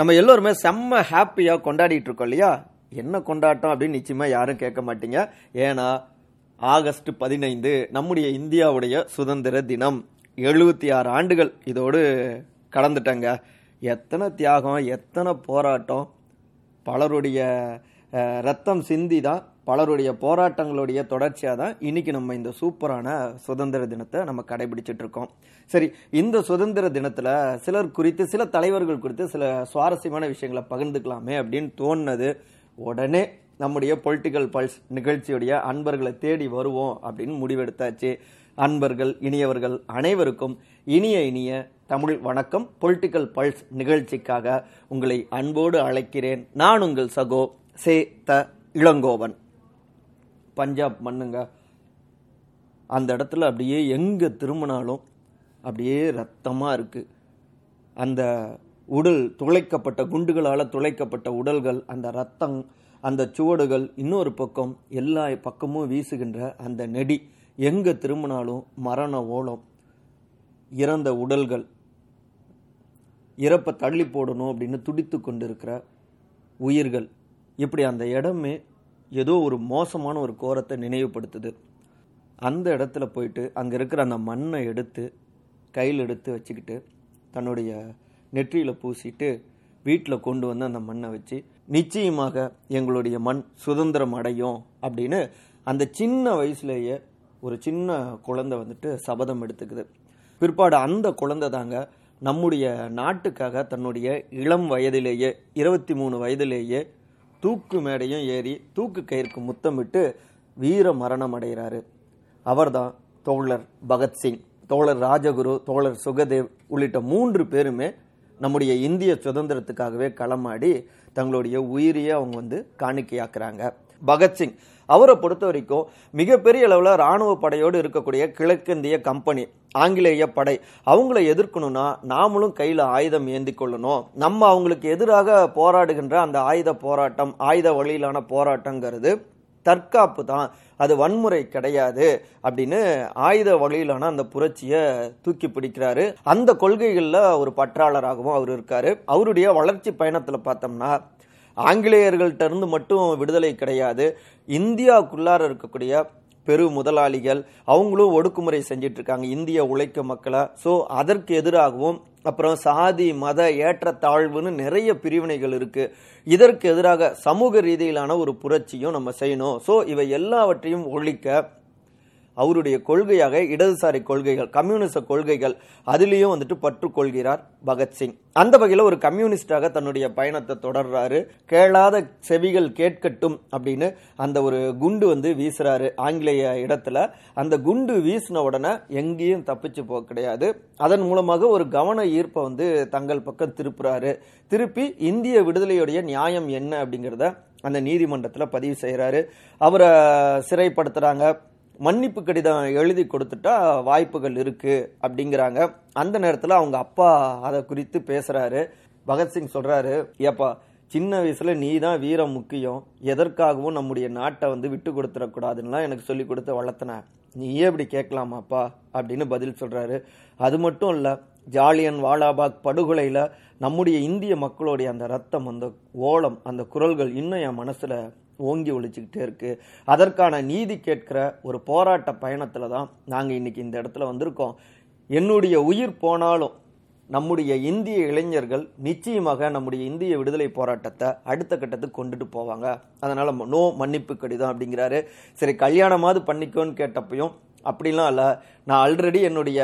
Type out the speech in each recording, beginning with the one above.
நம்ம எல்லோருமே செம்ம ஹாப்பியாக கொண்டாடிட்டு இருக்கோம் இல்லையா? என்ன கொண்டாட்டம் அப்படின்னு நிச்சயமாக யாரும் கேட்க மாட்டீங்க. ஏன்னா ஆகஸ்ட் பதினைந்து நம்முடைய இந்தியாவுடைய சுதந்திர தினம். எழுபத்தி ஆறு ஆண்டுகள் இதோடு கடந்துட்டங்க. எத்தனை தியாகம் எத்தனை போராட்டம் பலருடைய ரத்தம் சிந்தி தான் பலருடைய போராட்டங்களுடைய தொடர்ச்சியாக தான் இன்னைக்கு நம்ம இந்த சூப்பரான சுதந்திர தினத்தை நம்ம கடைபிடிச்சிட்டு இருக்கோம். சரி இந்த சுதந்திர தினத்தில் சிலர் குறித்து சில தலைவர்கள் குறித்து சில சுவாரஸ்யமான விஷயங்களை பகிர்ந்துக்கலாமே அப்படின்னு தோணுனது உடனே நம்முடைய பொலிட்டிக்கல் பல்ஸ் நிகழ்ச்சியுடைய அன்பர்களை தேடி வருவோம் அப்படின்னு முடிவெடுத்தாச்சு. அன்பர்கள் இனியவர்கள் அனைவருக்கும் இனிய இனிய தமிழ் வணக்கம். பொலிட்டிக்கல் பல்ஸ் நிகழ்ச்சிக்காக உங்களை அன்போடு அழைக்கிறேன். நான் உங்கள் சகோ சே த இளங்கோவன். பஞ்சாப் மண்ணுங்க. அந்த இடத்துல அப்படியே எங்கே திரும்பினாலும் அப்படியே ரத்தமாக இருக்குது அந்த உடல் துளைக்கப்பட்ட குண்டுகளால் துளைக்கப்பட்ட உடல்கள் அந்த ரத்தம் அந்த சுவடுகள் இன்னொரு பக்கம் எல்லா பக்கமும் வீசுகின்ற அந்த நெடி எங்கே திரும்பினாலும் மரண ஓலம் இறந்த உடல்கள் இறப்பை தள்ளி போடணும் அப்படின்னு துடித்து கொண்டிருக்கிற உயிர்கள். இப்படி அந்த இடமே ஏதோ ஒரு மோசமான ஒரு கோரத்தை நினைவுபடுத்துது. அந்த இடத்துல போயிட்டு அங்கே இருக்கிற அந்த மண்ணை எடுத்து கையில் எடுத்து வச்சுக்கிட்டு தன்னுடைய நெற்றியில் பூசிட்டு வீட்டில் கொண்டு வந்து அந்த மண்ணை வச்சு நிச்சயமாக எங்களுடைய மண் சுதந்திரம் அடையும் அப்படின்னு அந்த சின்ன வயசுலேயே ஒரு சின்ன குழந்தை வந்துட்டு சபதம் எடுத்துக்குது. பிற்பாடு அந்த குழந்தை தாங்க நம்முடைய நாட்டுக்காக தன்னுடைய இளம் வயதிலேயே இருபத்தி மூணு வயதிலேயே தூக்கு மேடையும் ஏறி தூக்கு கயிற்கு முத்தமிட்டு வீர மரணம் அடைகிறாரு. அவர்தான் தோழர் பகத்சிங் தோழர் ராஜகுரு தோழர் சுகதேவ் உள்ளிட்ட மூன்று பேருமே நம்முடைய இந்திய சுதந்திரத்துக்காகவே களமாடி தங்களுடைய உயிரியை அவங்க வந்து காணிக்கையாக்குறாங்க. பகத்சிங் அவரை பொறுத்த வரைக்கும் மிகப்பெரிய அளவில் ராணுவ படையோடு இருக்கக்கூடிய கிழக்கிந்திய கம்பெனி ஆங்கிலேய படை. அவங்கள எதிர்க்கணும்னா நாமளும் கையில் ஆயுதம் ஏந்தி கொள்ளணும். நம்ம அவங்களுக்கு எதிராக போராடுகின்ற அந்த ஆயுத போராட்டம் ஆயுத வழியிலான போராட்டங்கிறது தற்காப்பு தான். அது வன்முறை கிடையாது அப்படின்னு ஆயுத வழியிலான அந்த புரட்சியை தூக்கி பிடிக்கிறாரு. அந்த கொள்கைகளில் ஒரு பற்றாளராகவும் அவர் இருக்காரு. அவருடைய வளர்ச்சி பயணத்தில் பார்த்தோம்னா ஆங்கிலேயர்கள்ட்ட இருந்து மட்டும் விடுதலை கிடையாது. இந்தியாவுக்குள்ளார இருக்கக்கூடிய பெரு முதலாளிகள் அவங்களும் ஒடுக்குமுறை செஞ்சிட்டு இருக்காங்க இந்திய உழைக்க மக்களை. ஸோ அதற்கு எதிராகவும் அப்புறம் சாதி மத ஏற்றத்தாழ்வுன்னு நிறைய பிரிவினைகள் இருக்கு. இதற்கு எதிராக சமூக ரீதியிலான ஒரு புரட்சியும் நம்ம செய்யணும். ஸோ இவை எல்லாவற்றையும் ஒழிக்க அவருடைய கொள்கையாக இடதுசாரி கொள்கைகள் கம்யூனிச கொள்கைகள் அதுலேயும் வந்துட்டு பற்றுக்கொள்கிறார் பகத்சிங் அந்த வகையில் ஒரு கம்யூனிஸ்டாக தன்னுடைய பயணத்தை தொடர்றாரு. கேளாத செவிகள் கேட்கட்டும் அப்படின்னு அந்த ஒரு குண்டு வந்து வீசுறாரு ஆங்கிலேய இடத்துல. அந்த குண்டு வீசின உடனே எங்கேயும் தப்பிச்சு போக கிடையாது. அதன் மூலமாக ஒரு கவன ஈர்ப்பை வந்து தங்கள் பக்கம் திருப்புறாரு. திருப்பி இந்திய விடுதலையுடைய நியாயம் என்ன அப்படிங்கிறத அந்த நீதிமன்றத்தில் பதிவு செய்கிறாரு அவரை சிறைப்படுத்துகிறாங்க மன்னிப்பு கடிதம் எழுதி கொடுத்துட்டா வாய்ப்புகள் இருக்கு அப்படிங்கிறாங்க. அந்த நேரத்தில் அவங்க அப்பா அதை குறித்து பேசுறாரு. பகத்சிங் சொல்றாரு ஏப்பா சின்ன வயசுல நீ தான் வீரம் முக்கியம். எதற்காகவும் நம்முடைய நாட்டை வந்து விட்டு கொடுத்துடக்கூடாதுன்னா எனக்கு சொல்லி கொடுத்து வளர்த்தன. நீயே இப்படி கேட்கலாமாப்பா? அப்படின்னு பதில் சொல்றாரு. அது மட்டும் இல்லை ஜாலியன் வாலாபாக் படுகொலையில நம்முடைய இந்திய மக்களுடைய அந்த ரத்தம் அந்த ஓலம் அந்த குரல்கள் இன்னும் என் மனசுல ஓங்கி ஒழிச்சிக்கிட்டே இருக்குது அதற்கான நீதி கேட்கிற ஒரு போராட்ட பயணத்தில் தான் நாங்கள் இன்னைக்கு இந்த இடத்துல வந்திருக்கோம். என்னுடைய உயிர் போனாலும் நம்முடைய இந்திய இளைஞர்கள் நிச்சயமாக நம்முடைய இந்திய விடுதலை போராட்டத்தை அடுத்த கட்டத்துக்கு கொண்டுட்டு போவாங்க. அதனால் நோ மன்னிப்பு கடிதம் அப்படிங்கிறாரு. சரி கல்யாணமாவது பண்ணிக்கோன்னு கேட்டப்பையும் அப்படிலாம் இல்லை. நான் ஆல்ரெடி என்னுடைய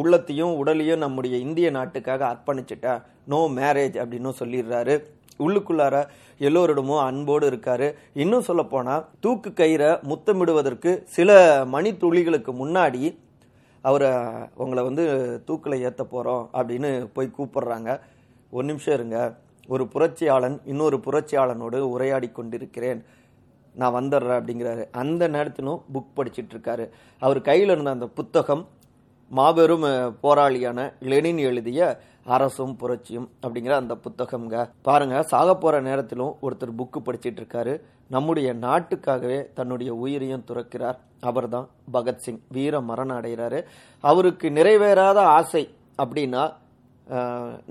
உள்ளத்தையும் உடலையும் நம்முடைய இந்திய நாட்டுக்காக அர்ப்பணிச்சிட்டேன். நோ மேரேஜ் அப்படின்னு சொல்லிடுறாரு. உள்ளுக்குள்ளார எல்லோரிடமும் அன்போடு இருக்காரு. இன்னும் சொல்ல போனா தூக்கு கயிறை முத்தமிடுவதற்கு சில மணி துளிகளுக்கு முன்னாடி அவரை உங்களை வந்து தூக்கில் ஏற்ற போகிறோம் அப்படின்னு போய் கூப்பிடுறாங்க. ஒரு நிமிஷம் இருங்க. ஒரு புரட்சியாளன் இன்னொரு புரட்சியாளனோடு உரையாடி கொண்டிருக்கிறேன். நான் வந்துடுறேன் அப்படிங்கிறாரு. அந்த நேரத்திலும் புக் படிச்சிட்டு இருக்காரு. அவர் கையில் இருந்த அந்த புத்தகம் மாபெரும் போராளியான லெனின் எழுதிய அரசும் புரட்சியும் அப்படிங்கிற அந்த புத்தகம்ங்க. பாருங்க சாக போற நேரத்திலும் ஒருத்தர் புக்கு படிச்சிட்டு இருக்காரு நம்முடைய நாட்டுக்காகவே தன்னுடைய உயிரையும் துறக்கிறார். அவர் தான் பகத்சிங் வீர மரணம் அடைகிறாரு. அவருக்கு நிறைவேறாத ஆசை அப்படின்னா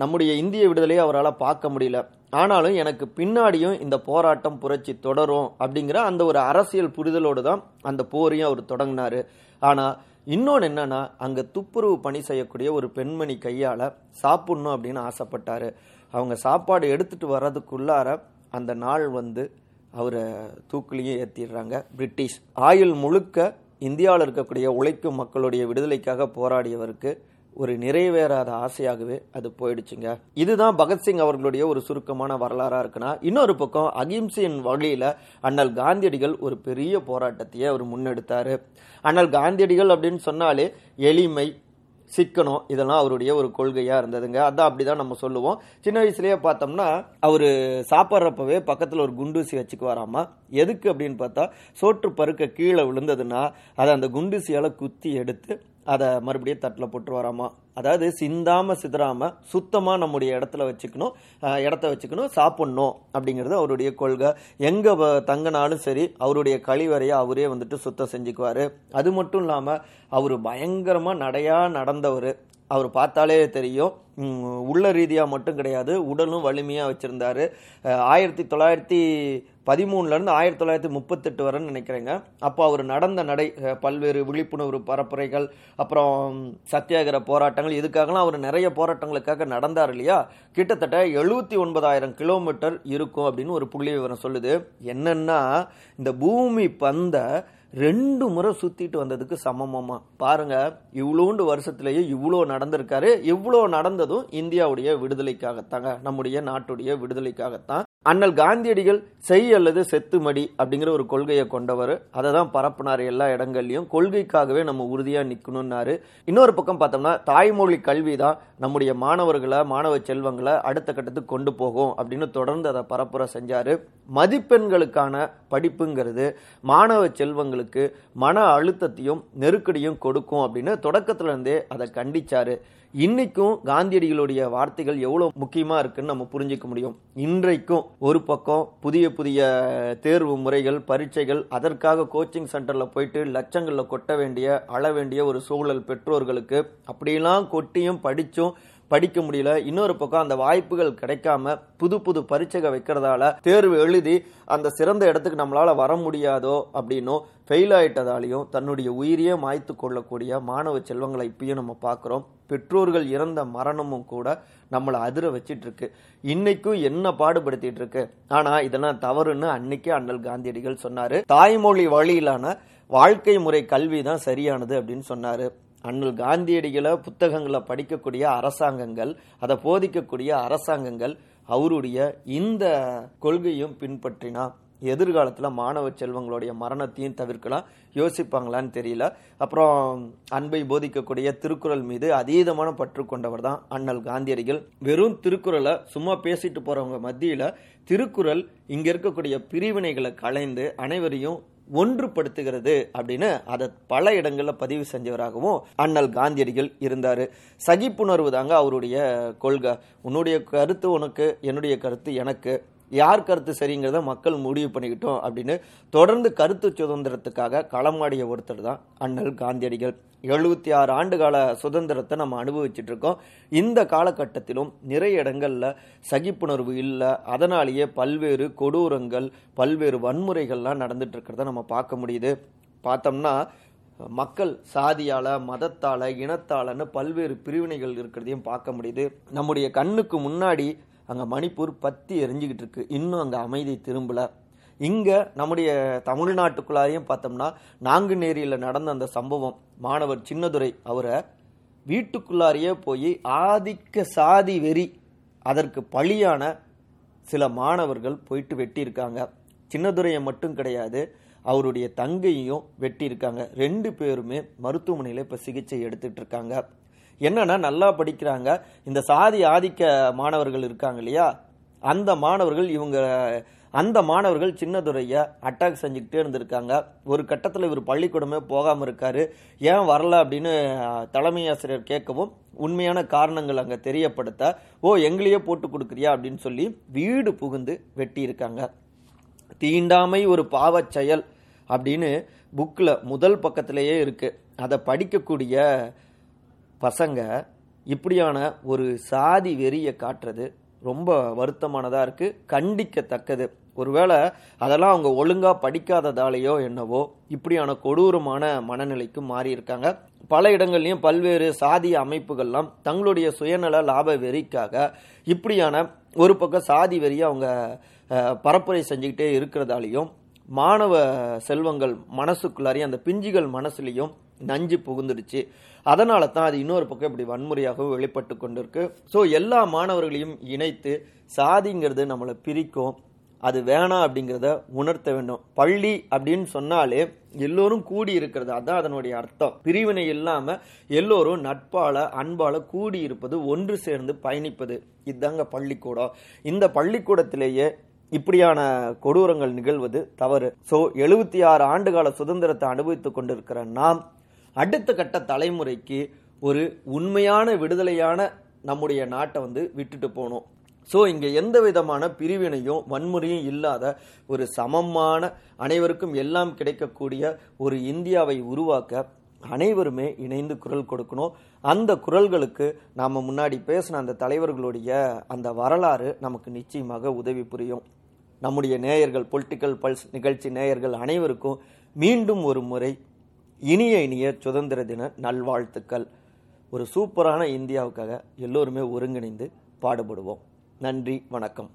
நம்முடைய இந்திய விடுதலையை அவரால் பார்க்க முடியல. ஆனாலும் எனக்கு பின்னாடியும் இந்த போராட்டம் புரட்சி தொடரும் அப்படிங்கிற அந்த ஒரு அரசியல் புரிதலோடு தான் அந்த போரையும் அவர் தொடங்கினாரு. ஆனால் இன்னொன்று என்னன்னா அங்கே துப்புரவு பணி செய்யக்கூடிய ஒரு பெண்மணி கையால் சாப்பிட்ணும் அப்படின்னு ஆசைப்பட்டாரு. அவங்க சாப்பாடு எடுத்துகிட்டு வர்றதுக்குள்ளார அந்த நாள் வந்து அவரை தூக்குலையும் ஏற்றிடுறாங்க பிரிட்டிஷ் ஆயுள் முழுக்க இந்தியாவில் இருக்கக்கூடிய உழைக்கும் மக்களுடைய விடுதலைக்காக போராடியவருக்கு ஒரு நிறைவேறாத ஆசையாகவே அது போயிடுச்சுங்க. இதுதான் பகத்சிங் அவர்களுடைய ஒரு சுருக்கமான வரலாறா இருக்குன்னா இன்னொரு பக்கம் அகிம்சையின் வழியில அண்ணல் காந்தியடிகள் ஒரு பெரிய போராட்டத்தையே அவர் முன்னெடுத்தாரு. அண்ணல் காந்தியடிகள் அப்படின்னு சொன்னாலே எளிமை சிக்கனம் இதெல்லாம் அவருடைய ஒரு கொள்கையா இருந்ததுங்க. அதான் அப்படிதான் நம்ம சொல்லுவோம். சின்ன வயசுலயே பார்த்தோம்னா அவர் சாப்பிட்றப்பவே பக்கத்துல ஒரு குண்டூசி வச்சுக்குவாராமா? எதுக்கு அப்படின்னு பார்த்தா சோற்று பருக்க கீழே விழுந்ததுன்னா அதை அந்த குண்டூசியால குத்தி எடுத்து அதை மறுபடியும் தட்டில் போட்டு வராமா அதாவது சிந்தாமல் சிதறாமல் சுத்தமாக நம்முடைய இடத்துல வச்சுக்கணும். இடத்த வச்சுக்கணும் சாப்பிட்ணும் அப்படிங்கிறது அவருடைய கொள்கை. எங்கே வ- தங்கினாலும் சரி அவருடைய கழிவறையை அவரே வந்துட்டு சுத்தம் செஞ்சுக்குவார். அது மட்டும் இல்லாமல் அவர் பயங்கரமாக நடையாக நடந்தவர். அவர் பார்த்தாலே தெரியும். உள்ள ரீதியாக மட்டும் கிடையாது உடலும் வலிமையாக வச்சுருந்தாரு. ஆயிரத்தி தொள்ளாயிரத்தி பதிமூணுலேருந்து ஆயிரத்தி தொள்ளாயிரத்தி முப்பத்தெட்டு வரைன்னு நினைக்கிறேங்க. அப்போ அவர் நடந்த நடை பல்வேறு விழிப்புணர்வு பரப்புரைகள் அப்புறம் சத்தியாகிர போராட்டங்கள் இதுக்காகலாம் அவர் நிறைய போராட்டங்களுக்காக நடந்தார் இல்லையா? கிட்டத்தட்ட எழுபத்தி ஒன்பதாயிரம் கிலோமீட்டர் இருக்கும் அப்படின்னு ஒரு புள்ளி விவரம் சொல்லுது. என்னன்னா இந்த பூமி பந்தை ரெண்டு முறை சுத்திட்டு வந்ததுக்கு சமமாமா. பாருங்க இவ்வளோண்டு வருஷத்துலயே இவ்வளோ நடந்திருக்காரு. இவ்வளோ நடந்த நடந்ததும் இந்தியாவுடைய விடுதலைக்காகத்தாங்க நம்முடைய நாட்டுடைய விடுதலைக்காகத்தான். அண்ணல் காந்தியடிகள் செய் அல்லது செத்துமடி அப்படிங்கிற ஒரு கொள்கையை கொண்டவர். அதை தான் பரப்புனார் எல்லா இடங்கள்லையும். கொள்கைக்காகவே நம்ம உறுதியா நிக்கணும்னாரு. இன்னொரு பக்கம் பார்த்தோம்னா தாய்மொழி கல்வி தான் நம்முடைய மாணவர்களை மாணவ செல்வங்களை அடுத்த கட்டத்துக்கு கொண்டு போகும் அப்படின்னு தொடர்ந்து அதை பரப்புரை செஞ்சாரு. மதிப்பெண்களுக்கான படிப்புங்கிறது மாணவ செல்வங்களுக்கு மன அழுத்தத்தையும் நெருக்கடியும் கொடுக்கும் அப்படின்னு தொடக்கத்துல இருந்தே அதை கண்டிச்சாரு. இன்னைக்கும் காந்தியடிகளுடைய வார்த்தைகள் எவ்வளோ முக்கியமாக இருக்குன்னு நம்ம புரிஞ்சுக்க முடியும். இன்றைக்கும் ஒரு பக்கம் புதிய புதிய தேர்வு முறைகள் பரீட்சைகள் அதற்காக கோச்சிங் சென்டரில் போயிட்டு லட்சங்களில் கொட்ட வேண்டிய அழ வேண்டிய ஒரு சூழல் பெற்றோர்களுக்கு அப்படிலாம் கொட்டியும் படித்தும் படிக்க முடியல. இன்னொரு பக்கம் அந்த வாய்ப்புகள் கிடைக்காம புது புது பரீட்சைகள் வைக்கிறதால தேர்வு எழுதி அந்த சிறந்த இடத்துக்கு நம்மளால வர முடியாதோ அப்படின்னும் ஃபெயில் ஆயிட்டதாலையும் தன்னுடைய உயிரையே மாய்த்து கொள்ளக்கூடிய மாணவ செல்வங்களை இப்பயும் நம்ம பார்க்குறோம். பெற்றோர்கள் இறந்த மரணமும் கூட நம்மளை அதிர வச்சிட்டு இருக்கு இன்னைக்கும் என்ன பாடுபடுத்திட்டு இருக்கு? ஆனா இதெல்லாம் தவறுன்னு அன்னைக்கே அண்ணல் காந்தியடிகள் சொன்னாரு. தாய்மொழி வழியிலான வாழ்க்கை முறை கல்வி தான் சரியானது அப்படின்னு சொன்னாரு. அண்ணல் காந்தியடிகளை புத்தகங்களை படிக்கக்கூடிய அரசாங்கங்கள் அதை போதிக்கக்கூடிய அரசாங்கங்கள் அவருடைய இந்த கொள்கையும் பின்பற்றினா எதிர்காலத்தில் மாணவ செல்வங்களுடைய மரணத்தையும் தவிர்க்கலாம். யோசிப்பாங்களான்னு தெரியல. அப்புறம் அன்பை போதிக்கக்கூடிய திருக்குறள் மீது அதீதமான பற்று கொண்டவர் தான் அண்ணல் காந்தியடிகள். வெறும் திருக்குறளை சும்மா பேசிட்டு போறவங்க மத்தியில் திருக்குறள் இங்க இருக்கக்கூடிய பிரிவினைகளை களைந்து அனைவரையும் ஒன்றுபடுத்துகிறது அப்படின்னு அதை பல இடங்களில் பதிவு செஞ்சவராகவும் அண்ணல் காந்தியடிகள் இருந்தார். சகிப்புணர்வு தாங்க அவருடைய கொள்கை. உன்னுடைய கருத்து உனக்கு என்னுடைய கருத்து எனக்கு. யார் கருத்து சரிங்கிறத மக்கள் முடிவு பண்ணிக்கிட்டோம் அப்படின்னு தொடர்ந்து கருத்து சுதந்திரத்துக்காக களமாடிய ஒருத்தர் தான் அண்ணல் காந்தியடிகள். எழுபத்தி ஆறு ஆண்டு கால சுதந்திரத்தை நம்ம அனுபவிச்சுட்டு இருக்கோம். இந்த காலகட்டத்திலும் நிறைய இடங்கள்ல சகிப்புணர்வு இல்லை. அதனாலேயே பல்வேறு கொடூரங்கள் பல்வேறு வன்முறைகள்லாம் நடந்துட்டு இருக்கிறத நம்ம பார்க்க முடியுது. பார்த்தோம்னா மக்கள் சாதியால மதத்தால இனத்தாலன்னு பல்வேறு பிரிவினைகள் இருக்கிறதையும் பார்க்க முடியுது. நம்முடைய கண்ணுக்கு முன்னாடி அங்கே மணிப்பூர் பற்றி எரிஞ்சுக்கிட்டு இருக்கு. இன்னும் அங்கே அமைதி திரும்பல. இங்கே நம்முடைய தமிழ்நாட்டுக்குள்ளாரையும் பார்த்தோம்னா நாங்குநேரியில் நடந்த அந்த சம்பவம் மாணவர் சின்னதுரை அவரை வீட்டுக்குள்ளாரையே போய் ஆதிக்க சாதி வெறி அதற்கு பழியான சில மாணவர்கள் போயிட்டு வெட்டியிருக்காங்க. சின்னதுரையை மட்டும் கிடையாது அவருடைய தங்கையும் வெட்டியிருக்காங்க. ரெண்டு பேருமே மருத்துவமனையில் இப்போ சிகிச்சை எடுத்துட்டு இருக்காங்க. என்னன்னா நல்லா படிக்கிறாங்க. இந்த சாதி ஆதிக்க மாணவர்கள் இருக்காங்க இல்லையா? அந்த மாணவர்கள் இவங்க அந்த மாணவர்கள் சின்னதுரைய அட்டாக் செஞ்சுக்கிட்டே இருந்திருக்காங்க. ஒரு கட்டத்தில் இவர் பள்ளிக்கூடமே போகாமல் இருக்காரு. ஏன் வரல அப்படின்னு தலைமை ஆசிரியர் கேட்கவும் உண்மையான காரணங்கள் அங்கே தெரியப்படுத்த ஓ எங்களையே போட்டு கொடுக்குறியா அப்படின்னு சொல்லி வீடு புகுந்து வெட்டியிருக்காங்க. தீண்டாமை ஒரு பாவச் செயல் அப்படின்னு புக்கில் முதல் பக்கத்திலேயே இருக்கு. அதை படிக்கக்கூடிய பசங்க இப்படியான ஒரு சாதி வெறியை காட்டுறது ரொம்ப வருத்தமானதாக இருக்குது கண்டிக்கத்தக்கது. ஒருவேளை அதெல்லாம் அவங்க ஒழுங்காக படிக்காததாலேயோ என்னவோ இப்படியான கொடூரமான மனநிலைக்கு மாறியிருக்காங்க. பல இடங்கள்லையும் பல்வேறு சாதிய அமைப்புகள்லாம் தங்களுடைய சுயநல லாப வெறிக்காக இப்படியான ஒரு பக்கம் சாதி வெறியை அவங்க பரப்புரை செஞ்சுக்கிட்டே இருக்கிறதாலையும் மாணவ செல்வங்கள் மனசுக்குள்ளாரையும் அந்த பிஞ்சுகள் மனசுலையும் நஞ்சு புகுந்துடுச்சு. அதனால தான் அது இன்னொரு பக்கம் இப்படி வன்முறையாகவும் வெளிப்பட்டு கொண்டிருக்கு. ஸோ எல்லா மாணவர்களையும் இணைத்து சாதிங்கிறது நம்மளை பிரிக்கும். அது வேணாம் அப்படிங்கிறத உணர்த்த வேண்டும். பள்ளி அப்படின்னு சொன்னாலே எல்லோரும் கூடி இருக்கிறது. அதான் அதனுடைய அர்த்தம். பிரிவினை இல்லாம எல்லோரும் நட்பால அன்பால கூடி இருப்பது ஒன்று சேர்ந்து பயணிப்பது. இதுதாங்க பள்ளிக்கூடம். இந்த பள்ளிக்கூடத்திலேயே இப்படியான கொடூரங்கள் நிகழ்வது தவறு. சோ எழுபத்தி ஆறு ஆண்டுகால சுதந்திரத்தை அனுபவித்துக் கொண்டிருக்கிற நாம் அடுத்த கட்ட தலைமுறைக்கு ஒரு உண்மையான விடுதலையான நம்முடைய நாட்டை வந்து விட்டுட்டு போகணும் ஸோ இங்கே எந்த விதமான பிரிவினையும் வன்முறையும் இல்லாத ஒரு சமமான அனைவருக்கும் எல்லாம் கிடைக்கக்கூடிய ஒரு இந்தியாவை உருவாக்க அனைவருமே இணைந்து குரல் கொடுக்கணும். அந்த குரல்களுக்கு நாம் முன்னாடி பேசின அந்த தலைவர்களுடைய அந்த வரலாறு நமக்கு நிச்சயமாக உதவி புரியும். நம்முடைய நேயர்கள் பொலிட்டிக்கல் பல்ஸ் நிகழ்ச்சி நேயர்கள் அனைவருக்கும் மீண்டும் ஒரு முறை இனிய இனிய சுதந்திர தின நல்வாழ்த்துக்கள். ஒரு சூப்பரான இந்தியாவுக்காக எல்லோருமே ஒருங்கிணைந்து பாடுபடுவோம். நன்றி வணக்கம்.